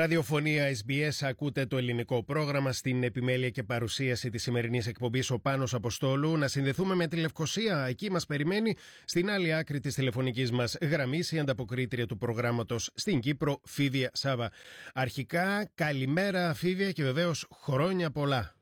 Ραδιοφωνία SBS, ακούτε το ελληνικό πρόγραμμα στην επιμέλεια και παρουσίαση της σημερινής εκπομπής ο Πάνος Αποστόλου. Να συνδεθούμε με τη Λευκοσία. Εκεί μας περιμένει στην άλλη άκρη της τηλεφωνικής μας γραμμής η ανταποκρίτρια του προγράμματος στην Κύπρο, Φίβια Σάβα. Αρχικά, καλημέρα, Φίβια, και βεβαίως χρόνια πολλά.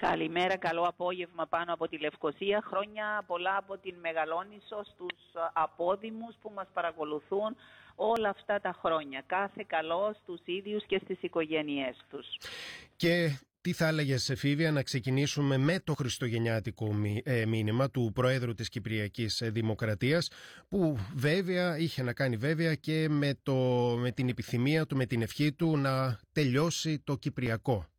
Καλημέρα, καλό απόγευμα πάνω από τη Λευκοσία. Χρόνια πολλά από την Μεγαλόνισο στους απόδημους που μας παρακολουθούν όλα αυτά τα χρόνια. Κάθε καλό στους ίδιους και στις οικογένειές τους. Και τι θα έλεγε, Εφήβια, να ξεκινήσουμε με το χριστουγεννιάτικο ε, μήνυμα του Προέδρου της Κυπριακής Δημοκρατίας που βέβαια είχε να κάνει βέβαια και με, το, με την επιθυμία του, με την ευχή του να τελειώσει το Κυπριακό.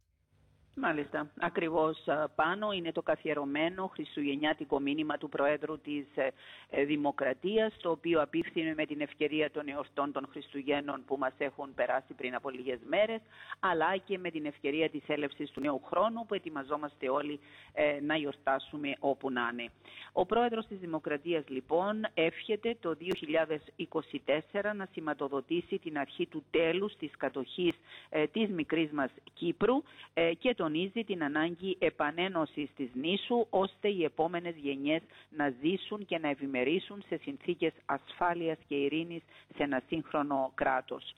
Μάλιστα, ακριβώς πάνω είναι το καθιερωμένο χριστουγεννιάτικο μήνυμα του Προέδρου της ε, ε, Δημοκρατίας, το οποίο απίφθηνε με την ευκαιρία των εορτών των Χριστουγέννων που μας έχουν περάσει πριν από λίγες μέρες, αλλά και με την ευκαιρία της έλευσης του νέου χρόνου που ετοιμαζόμαστε όλοι ε, να γιορτάσουμε όπου να είναι. Ο Πρόεδρος της Δημοκρατίας λοιπόν εύχεται το 2024 να σηματοδοτήσει την αρχή του τέλους της κατοχής της μικρής μας Κύπρου και τονίζει την ανάγκη επανένωσης της νήσου ώστε οι επόμενες γενιές να ζήσουν και να ευημερήσουν σε συνθήκες ασφάλειας και ειρήνης σε ένα σύγχρονο κράτος.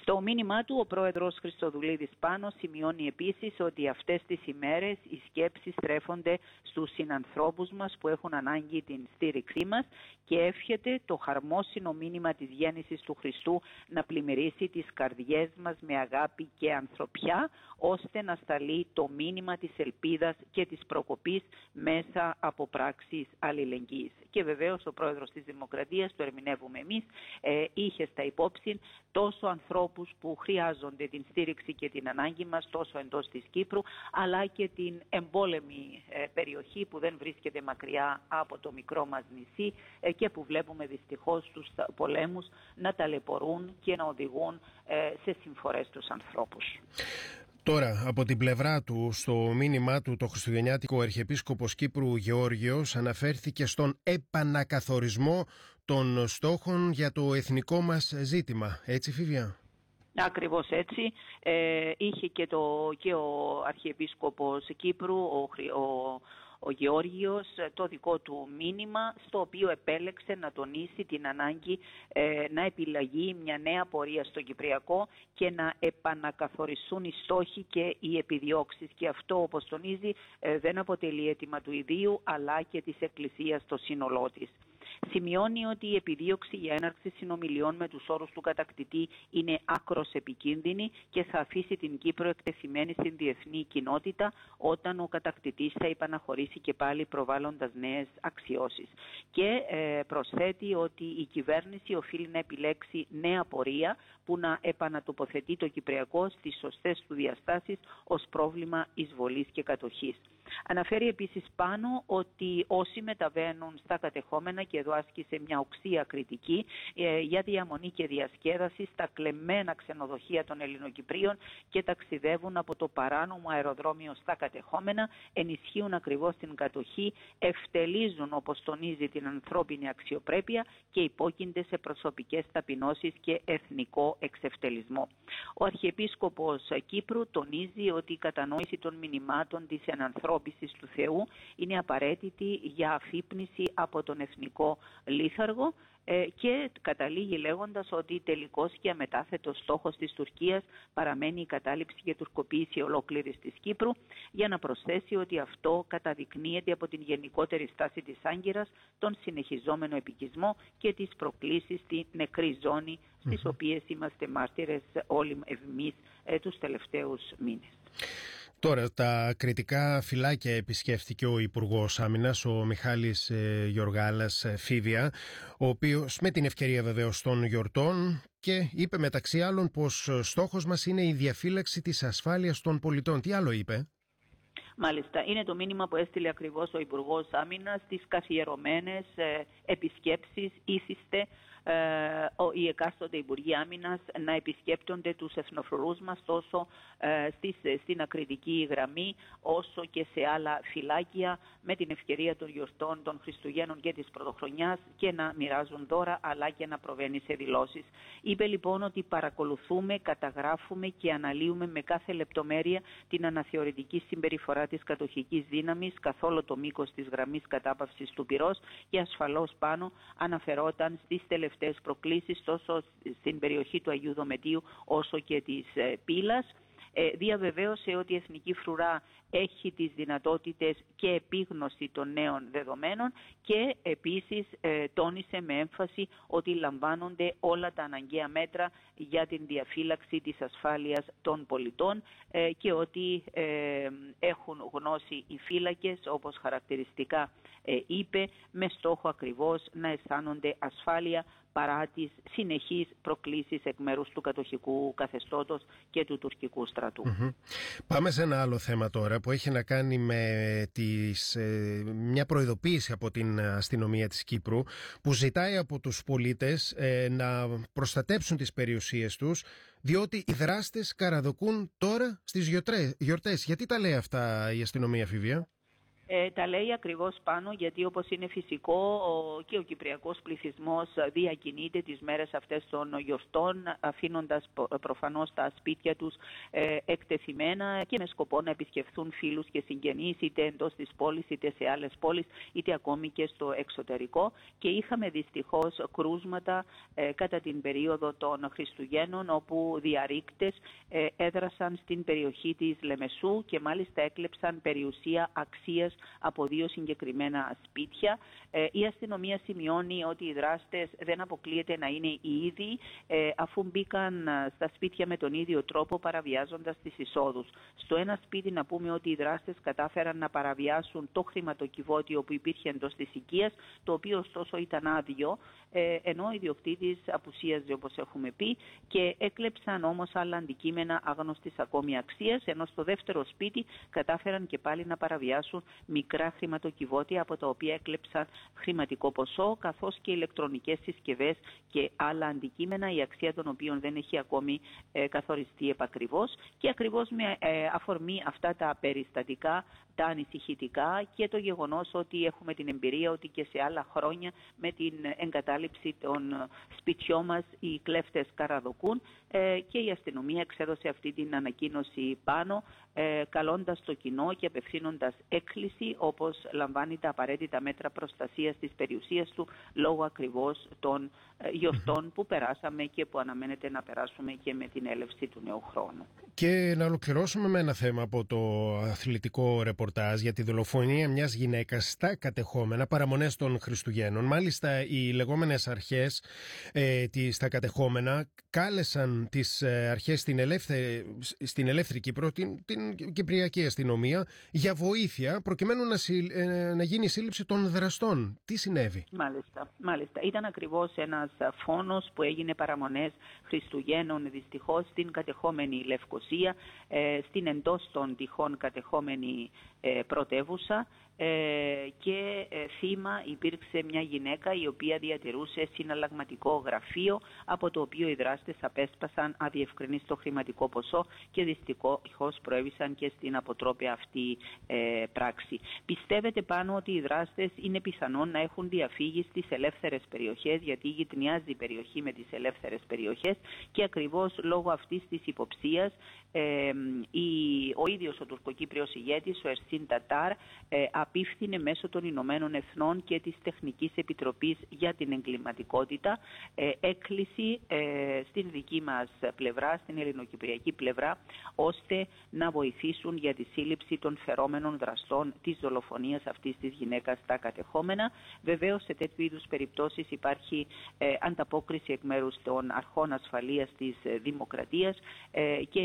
Στο μήνυμά του, ο πρόεδρος Χριστοδουλίδης Πάνος σημειώνει επίσης ότι αυτές τις ημέρες οι σκέψεις στρέφονται στους συνανθρώπους μας που έχουν ανάγκη την στήριξή μας και εύχεται το χαρμόσυνο μήνυμα της γέννησης του Χριστού να πλημμυρίσει τις καρδιές μας με αγάπη και ανθρωπιά ώστε να σταλεί το μήνυμα της ελπίδας και της προκοπής μέσα από πράξεις αλληλεγγύης. Και βεβαίως ο πρόεδρος της Δημοκρατίας, το ερμηνεύουμε εμείς, ε, είχε στα υπόψη τόσο ανθρώπους που χρειάζονται την στήριξη και την ανάγκη μας τόσο εντός της Κύπρου αλλά και την εμπόλεμη ε, περιοχή που δεν βρίσκεται μακριά από το μικρό μας νησί ε, και που βλέπουμε δυστυχώς τους πολέμους να ταλαιπωρούν και να οδηγούν ε, σε συμφορές τους ανθρώπους. Τώρα, από την πλευρά του, στο μήνυμά του, το Χριστουγεννιάτικο Αρχιεπίσκοπος Κύπρου Γεώργιος αναφέρθηκε στον επανακαθορισμό των στόχων για το εθνικό μας ζήτημα. Έτσι, Φίβια; Ακριβώς έτσι. Ε, είχε και, το, και ο Αρχιεπίσκοπος Κύπρου, ο, ο ο Γεώργιος το δικό του μήνυμα στο οποίο επέλεξε να τονίσει την ανάγκη ε, να επιλαγεί μια νέα πορεία στο Κυπριακό και να επανακαθοριστούν οι στόχοι και οι επιδιώξεις. Και αυτό όπως τονίζει ε, δεν αποτελεί αίτημα του ιδίου αλλά και της Εκκλησίας στο σύνολό της σημειώνει ότι η επιδίωξη για έναρξη συνομιλιών με τους όρους του κατακτητή είναι άκρος επικίνδυνη και θα αφήσει την Κύπρο εκτεθειμένη στην διεθνή κοινότητα όταν ο κατακτητής θα υπαναχωρήσει και πάλι προβάλλοντας νέες αξιώσεις. Και ε, προσθέτει ότι η κυβέρνηση οφείλει να επιλέξει νέα πορεία που να επανατοποθετεί το Κυπριακό στις σωστές του διαστάσεις ως πρόβλημα εισβολής και κατοχής. Αναφέρει επίσης πάνω ότι όσοι μεταβαίνουν στα κατεχόμενα και εδώ άσκησε μια οξία κριτική ε, για διαμονή και διασκέδαση στα κλεμμένα ξενοδοχεία των Ελληνοκυπρίων και ταξιδεύουν από το παράνομο αεροδρόμιο στα κατεχόμενα, ενισχύουν ακριβώς την κατοχή, ευτελίζουν όπως τονίζει την ανθρώπινη αξιοπρέπεια και υπόκεινται σε προσωπικές ταπεινώσεις και εθνικό εξευτελισμό. Ο Αρχιεπίσκοπος Κύπρου τονίζει ότι η κατανόηση των μηνυμάτων της ενανθρώπισης του Θεού είναι απαραίτητη για αφύπνιση από τον εθνικό λίθαργο ε, και καταλήγει λέγοντας ότι τελικός και αμετάθετος στόχος της Τουρκίας παραμένει η κατάληψη και τουρκοποίηση ολόκληρης της Κύπρου για να προσθέσει ότι αυτό καταδεικνύεται από την γενικότερη στάση της Άγκυρας, τον συνεχιζόμενο επικισμό και τις προκλήσεις στη νεκρή ζώνη στις οποίες είμαστε μάρτυρες όλοι εμείς ε, τους τελευταίους μήνες. Τώρα, τα κριτικά φυλάκια επισκέφθηκε ο Υπουργός Άμυνας, ο Μιχάλης ε, Γιοργάλας ε, Φίβια, ο οποίος με την ευκαιρία βεβαίως των γιορτών και είπε μεταξύ άλλων πως στόχος μας είναι η διαφύλαξη της ασφάλειας των πολιτών. Τι άλλο είπε; Μάλιστα. Είναι το μήνυμα που έστειλε ακριβώς ο Υπουργός Άμυνας στι καθιερωμένες ε, επισκέψεις ήθιστε ε, οι εκάστοτε Υπουργοί Άμυνας να επισκέπτονται τους εθνοφρουρούς μας τόσο ε, στην ακριτική γραμμή όσο και σε άλλα φυλάκια με την ευκαιρία των γιορτών των Χριστουγέννων και της Πρωτοχρονιάς και να μοιράζουν δώρα αλλά και να προβαίνει σε δηλώσεις. Είπε λοιπόν ότι παρακολουθούμε, καταγράφουμε και αναλύουμε με κάθε λεπτομέρεια την αναθεωρητική συμπεριφορά της κατοχικής δύναμης καθ' όλο το μήκος της γραμμής κατάπαυσης του πυρός και ασφαλώς πάνω αναφερόταν στις τελευταίες τελευταίες προκλήσεις τόσο στην περιοχή του Αγίου Δομετίου όσο και της ε, Πύλας. Ε, διαβεβαίωσε ότι η Εθνική Φρουρά έχει τις δυνατότητες και επίγνωση των νέων δεδομένων και επίσης ε, τόνισε με έμφαση ότι λαμβάνονται όλα τα αναγκαία μέτρα για την διαφύλαξη της ασφάλειας των πολιτών και ότι έχουν γνώση οι φύλακες όπως χαρακτηριστικά είπε με στόχο ακριβώς να αισθάνονται ασφάλεια παρά τις συνεχείς προκλήσεις εκ μέρους του κατοχικού καθεστώτος και του τουρκικού Πάμε σε ένα άλλο θέμα τώρα που έχει να κάνει με τις, ε, μια προειδοποίηση από την αστυνομία της Κύπρου που ζητάει από τους πολίτες ε, να προστατέψουν τις περιουσίες τους διότι οι δράστες καραδοκούν τώρα στις γιορτές. Γιατί τα λέει αυτά η αστυνομία Φιβία; Ε, τα λέει ακριβώς πάνω γιατί όπως είναι φυσικό ο, και ο κυπριακός πληθυσμός διακινείται τις μέρες αυτές των γιορτών αφήνοντας προφανώς τα σπίτια τους ε, εκτεθειμένα και με σκοπό να επισκεφθούν φίλους και συγγενείς είτε εντός της πόλης είτε σε άλλες πόλεις είτε ακόμη και στο εξωτερικό. Και είχαμε δυστυχώς κρούσματα ε, κατά την περίοδο των Χριστουγέννων όπου διαρρήκτες ε, έδρασαν στην περιοχή της Λεμεσού και μάλιστα έκλεψαν περιουσία αξίας από δύο συγκεκριμένα σπίτια. Ε, η αστυνομία σημειώνει ότι οι δράστες δεν αποκλείεται να είναι οι ίδιοι ε, αφού μπήκαν ε, στα σπίτια με τον ίδιο τρόπο παραβιάζοντας τις εισόδους. Στο ένα σπίτι να πούμε ότι οι δράστες κατάφεραν να παραβιάσουν το χρηματοκιβώτιο που υπήρχε εντός της οικίας, το οποίο ωστόσο ήταν άδειο, ενώ ο ιδιοκτήτης απουσίαζε όπως έχουμε πει και έκλεψαν όμως άλλα αντικείμενα άγνωστης ακόμη αξίας, ενώ στο δεύτερο σπίτι κατάφεραν και πάλι να παραβιάσουν μικρά χρηματοκιβώτια από τα οποία έκλεψαν χρηματικό ποσό καθώς και ηλεκτρονικές συσκευές και άλλα αντικείμενα η αξία των οποίων δεν έχει ακόμη ε, καθοριστεί επακριβώς. Και ακριβώς με ε, αφορμή αυτά τα περιστατικά τα ανησυχητικά και το γεγονός ότι έχουμε την εμπειρία ότι και σε άλλα χρόνια με την εγκατάλειψη των σπιτιών μας οι κλέφτες καραδοκούν ε, και η αστυνομία εξέδωσε αυτή την ανακοίνωση πάνω ε, καλώντας το κοινό και απευθύνοντας έκκληση όπως λαμβάνει τα απαραίτητα μέτρα προστασίας της περιουσίας του λόγω ακριβώς των ε, γιορτών που περάσαμε και που αναμένεται να περάσουμε και με την έλευση του νέου χρόνου. Και να ολοκληρώσουμε με ένα θέμα από το αθλητικό ρεπορτάζ για τη δολοφονία μιας γυναίκας στα κατεχόμενα παραμονές των Χριστουγέννων. Μάλιστα οι λεγόμενες αρχές ε, στα κατεχόμενα κάλεσαν τις ε, αρχές στην ελεύθερη, στην ελεύθερη Κύπρο, την, την Κυπριακή αστυνομία για βοήθεια προκειμένου να, ε, να γίνει η σύλληψη των δραστών. Τι συνέβη; Μάλιστα, μάλιστα. Ήταν ακριβώς ένας φόνος που έγινε παραμονές Χριστουγέννων δυστυχώς στην κατεχόμενη Λευκοσία, ε, στην εντός των τυχών κατεχόμενη ε, πρωτεύουσα ε, και ε, θύμα υπήρξε μια γυναίκα η οποία διατηρούσε συναλλαγματικό γραφείο από το οποίο οι δράστες απέσπασαν αδιευκρινίστο χρηματικό ποσό και δυστυχώς προέβησαν και στην αποτρόπια αυτή ε, πράξη. Πιστεύετε πάνω ότι οι δράστες είναι πιθανόν να έχουν διαφύγει στις ελεύθερες περιοχές γιατί γυτνιάζει η περιοχή με τις ελεύθερες περιοχές και ακριβώς λόγω αυτής της υποψίας ε, ο ίδιος ο τουρκοκύπριος ηγέτης, ο Ερσίν Τατάρ, ε, απίφθινε μέσω των Ηνωμένων Εθνών και της Τεχνικής Επιτροπής για την Εγκληματικότητα ε, έκκληση ε, στην δική μας πλευρά, στην ελληνοκυπριακή πλευρά, ώστε να βοηθήσουν για τη σύλληψη των φερόμενων δραστών της δολοφονίας αυτής της γυναίκας στα κατεχόμενα. Βεβαίως σε τέτοιου είδους περιπτώσεις υπάρχει ε, ανταπόκριση εκ μέρους των αρχών ασφαλείας της δημοκρατίας και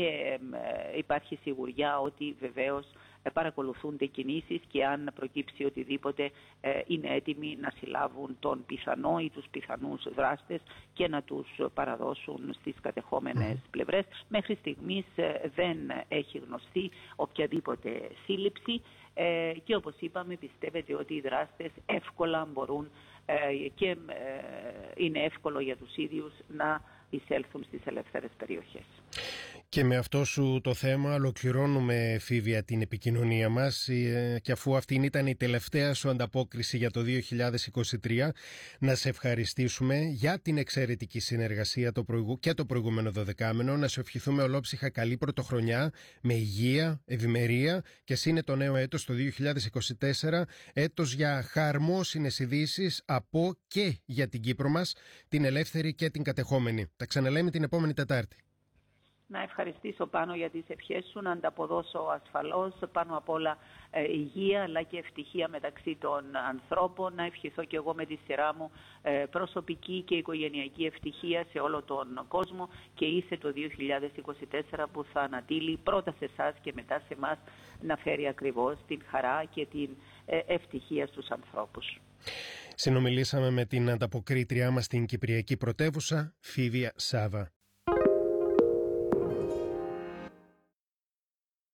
υπάρχει σιγουριά ότι βεβαίως παρακολουθούνται κινήσεις και αν προκύψει οτιδήποτε είναι έτοιμοι να συλλάβουν τον πιθανό ή τους πιθανούς δράστες και να τους παραδώσουν στις κατεχόμενες πλευρές. Μέχρι στιγμής δεν έχει γνωστεί οποιαδήποτε σύλληψη και όπως είπαμε πιστεύετε ότι οι δράστες εύκολα μπορούν και είναι εύκολο για τους ίδιους να εισέλθουν στις ελεύθερες περιοχές. Και με αυτό σου το θέμα ολοκληρώνουμε φίβια την επικοινωνία μας. Ε, και αφού αυτή ήταν η τελευταία σου ανταπόκριση για το 2023 να σε ευχαριστήσουμε για την εξαιρετική συνεργασία το προηγου... και το προηγούμενο δωδεκάμενο. Να σε ευχηθούμε ολόψυχα καλή πρωτοχρονιά με υγεία, ευημερία. Και είναι το νέο έτος το 2024 έτος για χαρμόσυνες ειδήσεις από και για την Κύπρο μας την ελεύθερη και την κατεχόμενη. Τα ξαναλέμε την επόμενη Τετάρτη να ευχαριστήσω πάνω για τις ευχές σου, να ανταποδώσω ασφαλώς πάνω απ' όλα ε, υγεία αλλά και ευτυχία μεταξύ των ανθρώπων, να ευχηθώ και εγώ με τη σειρά μου ε, προσωπική και οικογενειακή ευτυχία σε όλο τον κόσμο και ήρθε το 2024 που θα ανατείλει πρώτα σε εσάς και μετά σε εμάς να φέρει ακριβώς την χαρά και την ε, ευτυχία στους ανθρώπους. Συνομιλήσαμε με την ανταποκρίτριά μας στην Κυπριακή Πρωτεύουσα, Φίβια Σάβα.